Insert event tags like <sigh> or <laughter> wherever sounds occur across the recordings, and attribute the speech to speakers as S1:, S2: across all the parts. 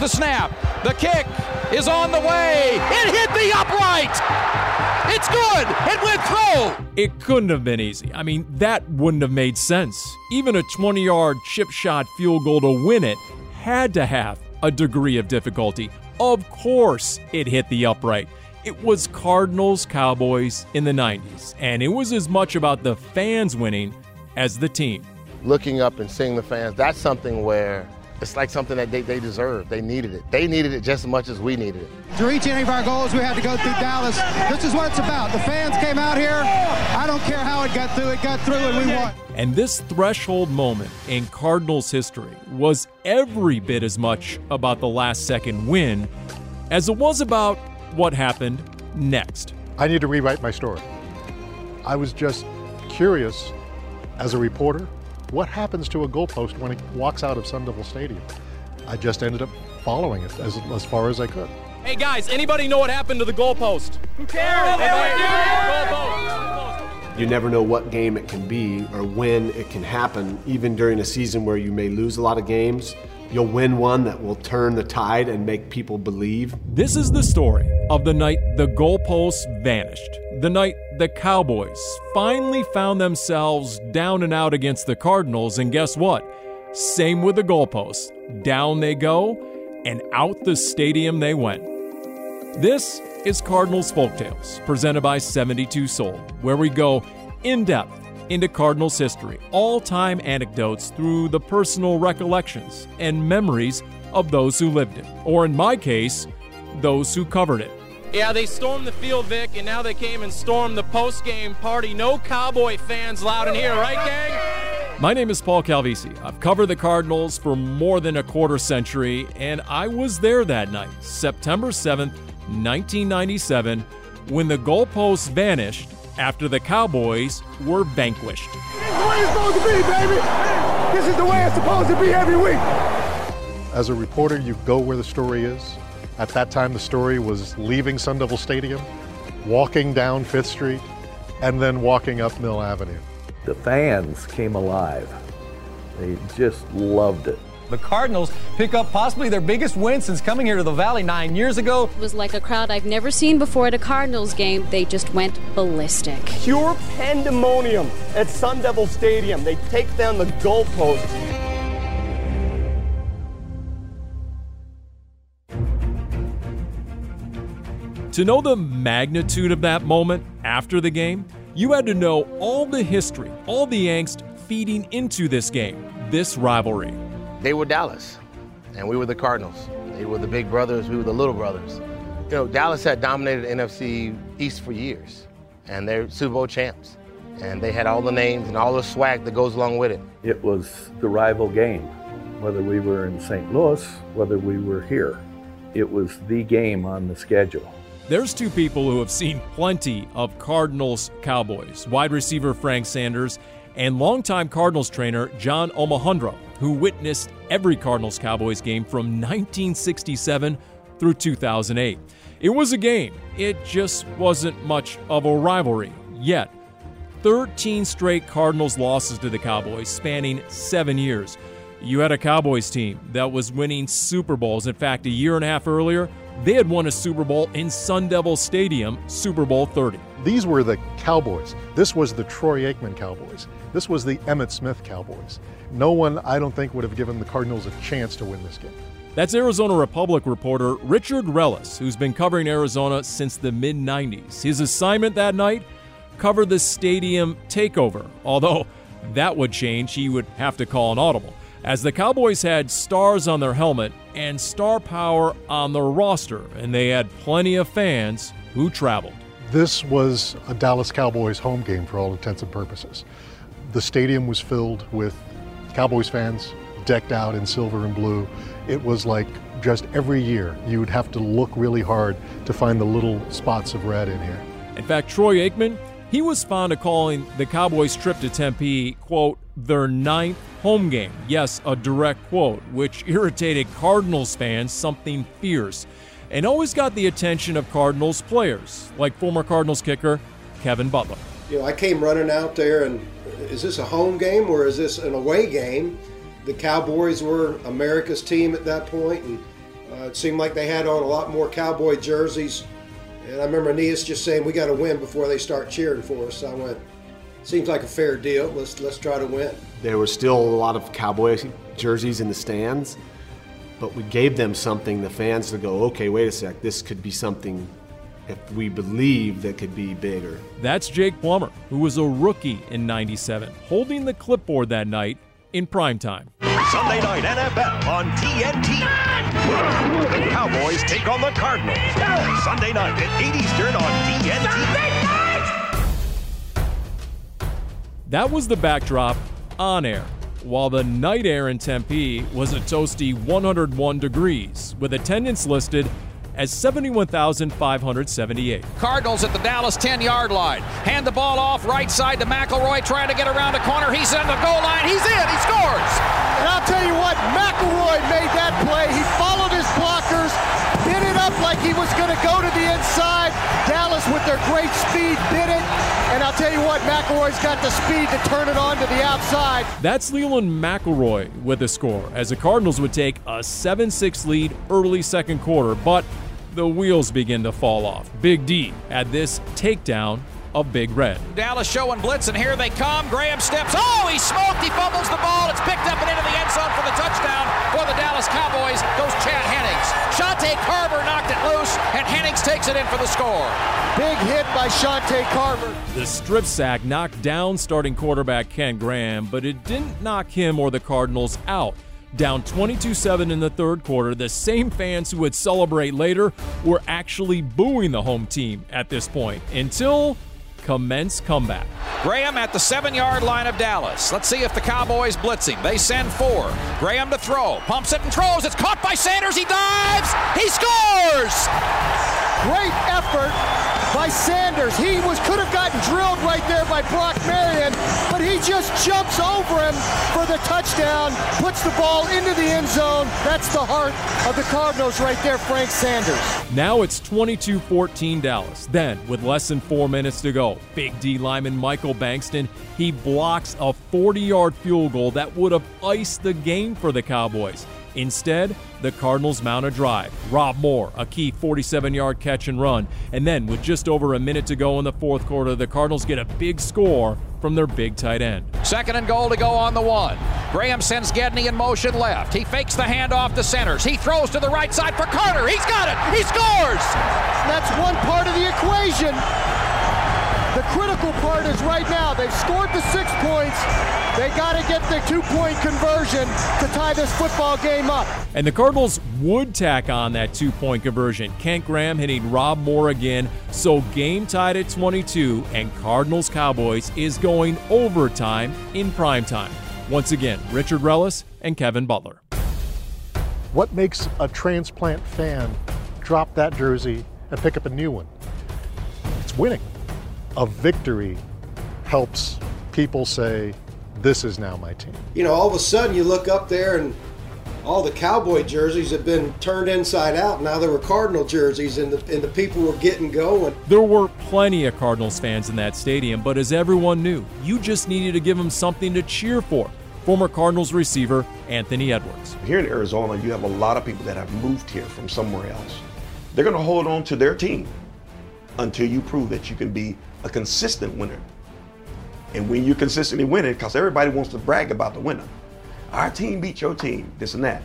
S1: Here's the snap. The kick is on the way. It hit the upright. It's good. It went through.
S2: It couldn't have been easy. I mean, that wouldn't have made sense. Even a 20 yard chip shot field goal to win it had to have a degree of difficulty. Of course, it hit the upright. It was Cardinals Cowboys in the 90s, and it was as much about the fans winning as the team.
S3: Looking up and seeing the fans, that's something where it's like something that they, they deserve. They needed it. They needed it just as much as we needed it.
S4: To reach any of our goals, we had to go through Dallas. This is what it's about. The fans came out here. I don't care how it got through. It got through, and we won.
S2: And this threshold moment in Cardinals history was every bit as much about the last second win as it was about what happened next.
S5: I need to rewrite my story. I was just curious as a reporter what happens to a goalpost when it walks out of Sun Devil Stadium. I just ended up following it as, as far as I could.
S2: Hey guys, anybody know what happened to the goalpost? Who cares?
S6: You never know what game it can be or when it can happen, even during a season where you may lose a lot of games. You'll win one that will turn the tide and make people believe.
S2: This is the story of the night the goalposts vanished. The night the Cowboys finally found themselves down and out against the Cardinals, and guess what? Same with the goalposts. Down they go, and out the stadium they went. This is Cardinals Folktales, presented by 72 Sold, where we go in depth into Cardinals history, all time anecdotes through the personal recollections and memories of those who lived it, or in my case, those who covered it.
S7: Yeah, they stormed the field, Vic, and now they came and stormed the post-game party. No Cowboy fans loud in here, right, gang?
S2: My name is Paul Calvisi. I've covered the Cardinals for more than a quarter century, and I was there that night, September 7th, 1997, when the goalposts vanished after the Cowboys were vanquished.
S8: This is the way it's supposed to be, baby. This is the way it's supposed to be every week.
S5: As a reporter, you go where the story is. At that time, the story was leaving Sun Devil Stadium, walking down Fifth Street, and then walking up Mill Avenue.
S9: The fans came alive. They just loved it.
S10: The Cardinals pick up possibly their biggest win since coming here to the Valley nine years ago.
S11: It was like a crowd I've never seen before at a Cardinals game. They just went ballistic.
S12: Pure pandemonium at Sun Devil Stadium. They take down the goalposts.
S2: To know the magnitude of that moment after the game, you had to know all the history, all the angst feeding into this game, this rivalry.
S3: They were Dallas, and we were the Cardinals. They were the big brothers, we were the little brothers. You know, Dallas had dominated NFC East for years, and they're Super Bowl champs. And they had all the names and all the swag that goes along with it.
S9: It was the rival game, whether we were in St. Louis, whether we were here. It was the game on the schedule.
S2: There's two people who have seen plenty of Cardinals Cowboys wide receiver Frank Sanders and longtime Cardinals trainer John Omohundro, who witnessed every Cardinals Cowboys game from 1967 through 2008. It was a game, it just wasn't much of a rivalry yet. 13 straight Cardinals losses to the Cowboys spanning seven years. You had a Cowboys team that was winning Super Bowls. In fact, a year and a half earlier, they had won a Super Bowl in Sun Devil Stadium, Super Bowl 30.
S5: These were the Cowboys. This was the Troy Aikman Cowboys. This was the Emmitt Smith Cowboys. No one, I don't think, would have given the Cardinals a chance to win this game.
S2: That's Arizona Republic reporter Richard Ruelas, who's been covering Arizona since the mid 90s. His assignment that night cover the stadium takeover, although that would change, he would have to call an audible. As the Cowboys had stars on their helmet and star power on the roster, and they had plenty of fans who traveled.
S5: This was a Dallas Cowboys home game for all intents and purposes. The stadium was filled with Cowboys fans decked out in silver and blue. It was like just every year you would have to look really hard to find the little spots of red in here.
S2: In fact, Troy Aikman, he was fond of calling the Cowboys' trip to Tempe, quote, their ninth home game. Yes, a direct quote, which irritated Cardinals fans something fierce and always got the attention of Cardinals players, like former Cardinals kicker Kevin Butler.
S13: You know, I came running out there, and is this a home game or is this an away game? The Cowboys were America's team at that point, and Uh, it seemed like they had on a lot more cowboy jerseys. And I remember Aeneas just saying, "We got to win before they start cheering for us." I went, "Seems like a fair deal. Let's let's try to win."
S6: There were still a lot of cowboy jerseys in the stands, but we gave them something, the fans, to go, "Okay, wait a sec. This could be something if we believe that could be bigger."
S2: That's Jake Plummer, who was a rookie in 97, holding the clipboard that night in primetime.
S14: Sunday night NFL on TNT. The Cowboys take on the Cardinals. Sunday night at 8 Eastern on TNT.
S2: That was the backdrop on air, while the night air in Tempe was a toasty 101 degrees, with attendance listed as 71,578.
S1: Cardinals at the Dallas 10 yard line. Hand the ball off right side to McElroy trying to get around the corner. He's in the goal line. He's in. He scores.
S12: And I'll tell you what, McElroy made that play. He followed his blockers, hit it up like he was going to go to the inside. Dallas, with their great speed, did it. And I'll tell you what, McElroy's got the speed to turn it on to the outside.
S2: That's Leland McElroy with a score, as the Cardinals would take a 7 6 lead early second quarter. But the wheels begin to fall off. Big D had this takedown of Big Red.
S1: Dallas showing blitz, and here they come. Graham steps. Oh, he smoked. He fumbles the ball. It's picked up and into the end zone for the touchdown for the Dallas Cowboys. Takes it in for the score.
S12: Big hit by Shante Carver.
S2: The strip sack knocked down starting quarterback Kent Graham, but it didn't knock him or the Cardinals out. Down 22 7 in the third quarter, the same fans who would celebrate later were actually booing the home team at this point until commence comeback.
S1: Graham at the seven yard line of Dallas. Let's see if the Cowboys blitz him. They send four. Graham to throw. Pumps it and throws. It's caught by Sanders. He dives. He scores.
S12: Effort by Sanders. He was could have gotten drilled right there by Brock Marion, but he just jumps over him for the touchdown, puts the ball into the end zone. That's the heart of the Cardinals right there, Frank Sanders.
S2: Now it's 22 14 Dallas. Then, with less than four minutes to go, Big D lineman Michael Bankston, he blocks a 40 yard field goal that would have iced the game for the Cowboys. Instead, the Cardinals mount a drive. Rob Moore, a key 47 yard catch and run. And then, with just over a minute to go in the fourth quarter, the Cardinals get a big score from their big tight end.
S1: Second and goal to go on the one. Graham sends Gedney in motion left. He fakes the handoff to Centers. He throws to the right side for Carter. He's got it. He scores.
S12: That's one part of the equation. The critical part is right now, they've scored the six points. They got to get the two point conversion to tie this football game up.
S2: And the Cardinals would tack on that two point conversion. Kent Graham hitting Rob Moore again. So game tied at 22, and Cardinals Cowboys is going overtime in prime time. Once again, Richard Ruelas and Kevin Butler.
S5: What makes a transplant fan drop that jersey and pick up a new one? It's winning. A victory helps people say, this is now my team.
S13: You know, all of a sudden you look up there and all the cowboy jerseys have been turned inside out. Now there were Cardinal jerseys, and the, and the people were getting going.
S2: There were plenty of Cardinals fans in that stadium, but as everyone knew, you just needed to give them something to cheer for. Former Cardinals receiver Anthony Edwards.
S15: Here in Arizona, you have a lot of people that have moved here from somewhere else. They're going to hold on to their team until you prove that you can be a consistent winner. And when you're consistently winning, because everybody wants to brag about the winner. Our team beat your team, this and that.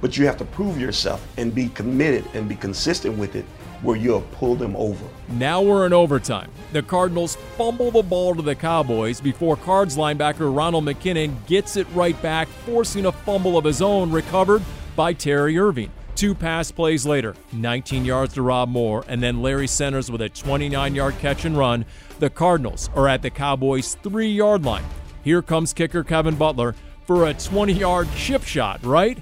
S15: But you have to prove yourself and be committed and be consistent with it where you'll pull them over.
S2: Now we're in overtime. The Cardinals fumble the ball to the Cowboys before Cards linebacker Ronald McKinnon gets it right back, forcing a fumble of his own recovered by Terry Irving. Two pass plays later, 19 yards to Rob Moore, and then Larry Centers with a 29 yard catch and run. The Cardinals are at the Cowboys' three yard line. Here comes kicker Kevin Butler for a 20 yard chip shot, right?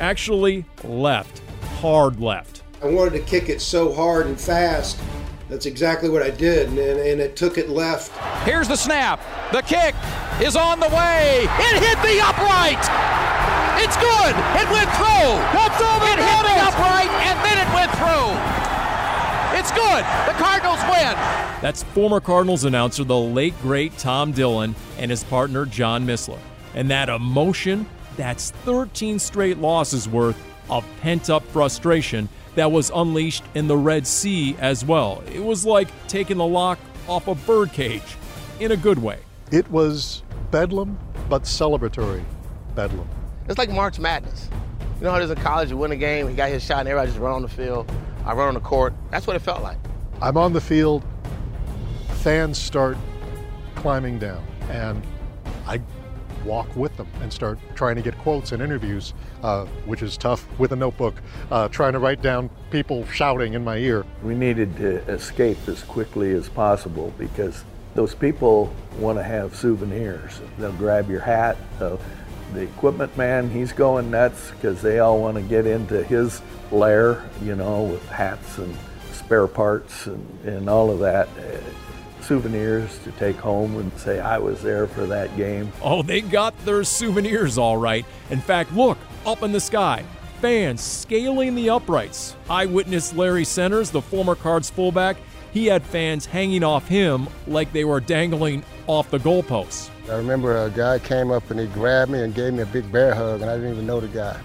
S2: Actually, left. Hard left.
S13: I wanted to kick it so hard and fast. That's exactly what I did, and, and it took it left.
S1: Here's the snap. The kick is on the way. It hit the upright. It's good. It went through.
S12: That's over.
S1: It hit the upright, and then it went through. It's good. The Cardinals win.
S2: That's former Cardinals announcer, the late great Tom Dillon, and his partner John Missler. And that emotion, that's 13 straight losses worth of pent up frustration that was unleashed in the Red Sea as well. It was like taking the lock off a birdcage in a good way.
S5: It was bedlam, but celebratory bedlam.
S3: It's like March Madness. You know how it is in college, you win a game, he got his shot, and everybody just run on the field. I run on the court. That's what it felt like.
S5: I'm on the field, fans start climbing down, and I walk with them and start trying to get quotes and interviews, uh, which is tough with a notebook, uh, trying to write down people shouting in my ear.
S9: We needed to escape as quickly as possible because those people want to have souvenirs. They'll grab your hat. Uh, the equipment man, he's going nuts because they all want to get into his lair, you know, with hats and spare parts and, and all of that. Uh, souvenirs to take home and say, I was there for that game.
S2: Oh, they got their souvenirs all right. In fact, look, up in the sky, fans scaling the uprights. Eyewitness Larry Centers, the former Cards fullback, he had fans hanging off him like they were dangling off the goalposts.
S16: I remember a guy came up and he grabbed me and gave me a big bear hug, and I didn't even know the guy.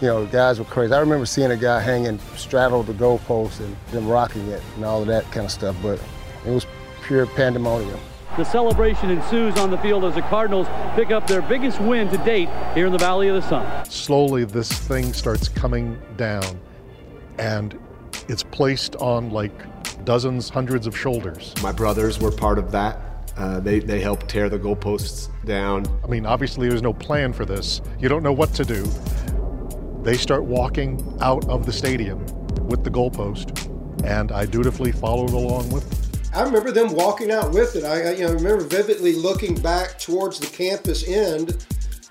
S16: You know, the guys were crazy. I remember seeing a guy hanging straddled the goalpost and them rocking it and all of that kind of stuff, but it was pure pandemonium.
S17: The celebration ensues on the field as the Cardinals pick up their biggest win to date here in the Valley of the Sun.
S5: Slowly, this thing starts coming down, and it's placed on like dozens, hundreds of shoulders.
S6: My brothers were part of that. Uh, they, they helped tear the goalposts down.
S5: I mean, obviously, there's no plan for this. You don't know what to do. They start walking out of the stadium with the goalpost, and I dutifully followed along with them.
S13: I remember them walking out with it. I, you know, remember vividly looking back towards the campus end,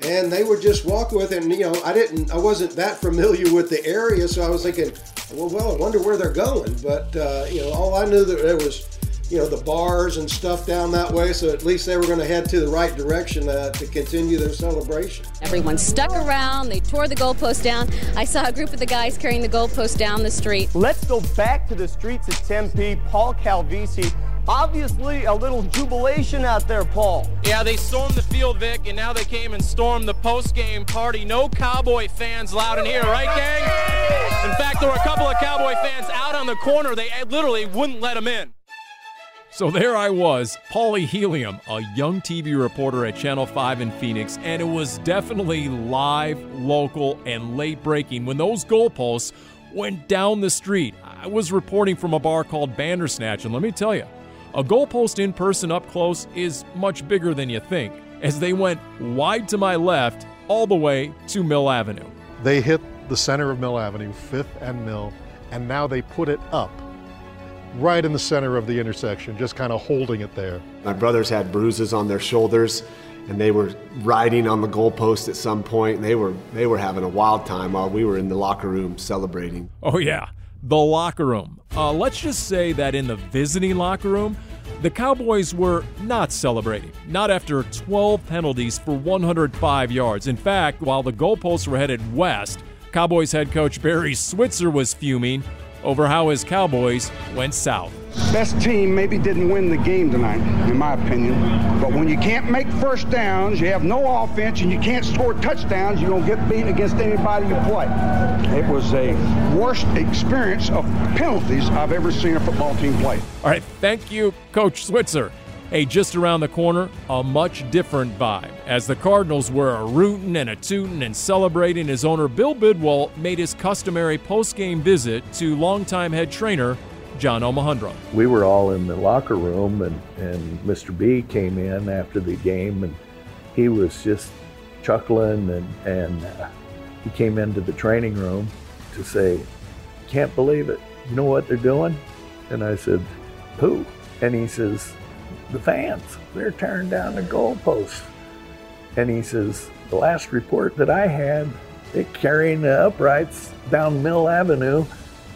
S13: and they were just walking with it. And you know, I didn't, I wasn't that familiar with the area, so I was thinking, well, well, I wonder where they're going. But uh, you know, all I knew that there was, you know, the bars and stuff down that way. So at least they were going to head to the right direction uh, to continue their celebration.
S11: Everyone stuck around. They tore the goalpost down. I saw a group of the guys carrying the goalpost down the street.
S18: Let's go back to the streets of Tempe. Paul Calvisi. Obviously, a little jubilation out there, Paul.
S7: Yeah, they stormed the field, Vic, and now they came and stormed the post-game party. No Cowboy fans loud in here, right, gang? In fact, there were a couple of Cowboy fans out on the corner. They eh, literally wouldn't let them in.
S2: So there I was, Paulie Helium, a young TV reporter at Channel 5 in Phoenix, and it was definitely live, local, and late breaking when those goalposts went down the street. I was reporting from a bar called Bandersnatch, and let me tell you, a goalpost in person up close is much bigger than you think, as they went wide to my left all the way to Mill Avenue.
S5: They hit the center of Mill Avenue, 5th and Mill, and now they put it up right in the center of the intersection, just kind of holding it there.
S6: My brothers had bruises on their shoulders and they were riding on the goalpost at some point and they were they were having a wild time while we were in the locker room celebrating.
S2: Oh yeah, the locker room. Uh, let's just say that in the visiting locker room, the Cowboys were not celebrating. Not after 12 penalties for 105 yards. In fact, while the goalposts were headed west, Cowboys head coach Barry Switzer was fuming over how his Cowboys went south.
S19: Best team maybe didn't win the game tonight, in my opinion. But when you can't make first downs, you have no offense, and you can't score touchdowns, you don't get beat against anybody you play. It was a worst experience of penalties I've ever seen a football team play.
S2: All right, thank you, Coach Switzer. Hey, just around the corner, a much different vibe. As the Cardinals were a rootin' and a tootin' and celebrating, his owner Bill Bidwell made his customary post-game visit to longtime head trainer John Omohundro.
S9: We were all in the locker room, and, and Mr. B came in after the game, and he was just chuckling, and, and uh, he came into the training room to say, Can't believe it. You know what they're doing? And I said, Who? And he says, the fans. They're tearing down the goalposts. And he says, the last report that I had, they're carrying the uprights down Mill Avenue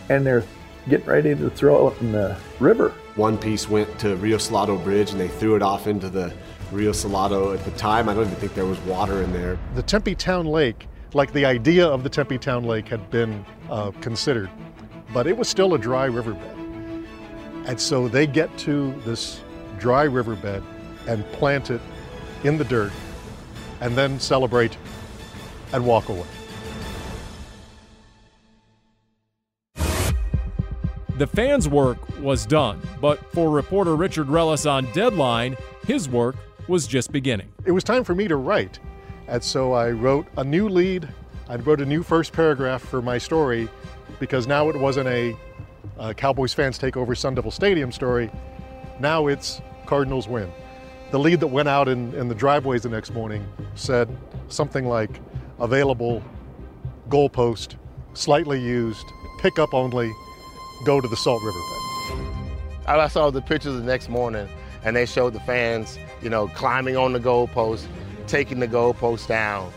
S9: and they're getting ready to throw it in the river.
S6: One piece went to Rio Salado Bridge and they threw it off into the Rio Salado. At the time, I don't even think there was water in there.
S5: The Tempe Town Lake, like the idea of the Tempe Town Lake had been uh, considered, but it was still a dry riverbed. And so they get to this dry riverbed and plant it in the dirt and then celebrate and walk away.
S2: The fans' work was done, but for reporter Richard Ruelas on Deadline, his work was just beginning.
S5: It was time for me to write, and so I wrote a new lead. I wrote a new first paragraph for my story because now it wasn't a, a Cowboys fans take over Sun Devil Stadium story. Now it's Cardinals win. The lead that went out in, in the driveways the next morning said something like available, goalpost, slightly used, pickup only, go to the Salt River.
S3: I saw the pictures the next morning, and they showed the fans, you know, climbing on the goalpost, taking the goalpost down.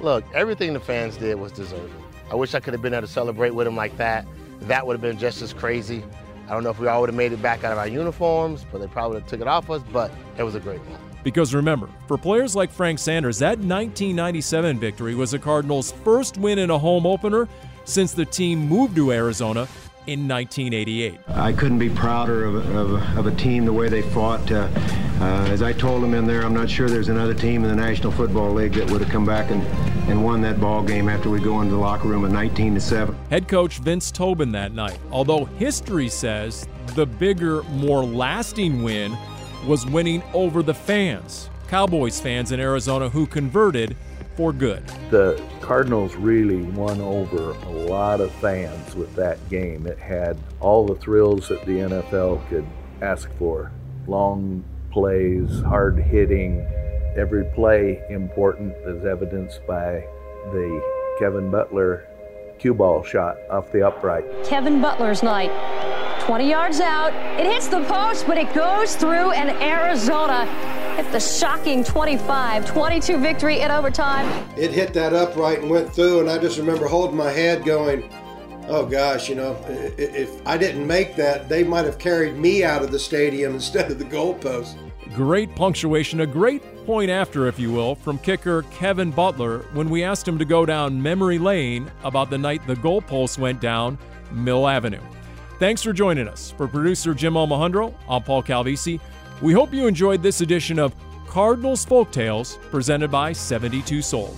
S3: Look, everything the fans did was deserving. I wish I could have been there to celebrate with them like that. That would have been just as crazy. I don't know if we all would have made it back out of our uniforms, but they probably took it off us, but it was a great moment.
S2: Because remember, for players like Frank Sanders, that 1997 victory was the Cardinals' first win in a home opener since the team moved to Arizona in 1988.
S20: I couldn't be prouder of, of, of a team the way they fought. Uh, uh, as I told them in there, I'm not sure there's another team in the National Football League that would have come back and, and won that ball game after we go into the locker room at 19 to 7.
S2: Head coach Vince Tobin that night, although history says the bigger, more lasting win was winning over the fans, Cowboys fans in Arizona who converted for good.
S9: The Cardinals really won over a lot of fans with that game. It had all the thrills that the NFL could ask for long plays, hard hitting, every play important, as evidenced by the Kevin Butler cue ball shot off the upright.
S21: Kevin Butler's night. 20 yards out. It hits the post, but it goes through, and Arizona hit the shocking 25 22 victory in overtime.
S13: It hit that upright and went through, and I just remember holding my head going, oh gosh, you know, if I didn't make that, they might have carried me out of the stadium <laughs> instead of the goalpost.
S2: Great punctuation, a great point after, if you will, from kicker Kevin Butler when we asked him to go down memory lane about the night the goalpost went down Mill Avenue. Thanks for joining us. For producer Jim Omohundro, I'm Paul Calvisi. We hope you enjoyed this edition of Cardinals Folk Tales presented by 72 Sold.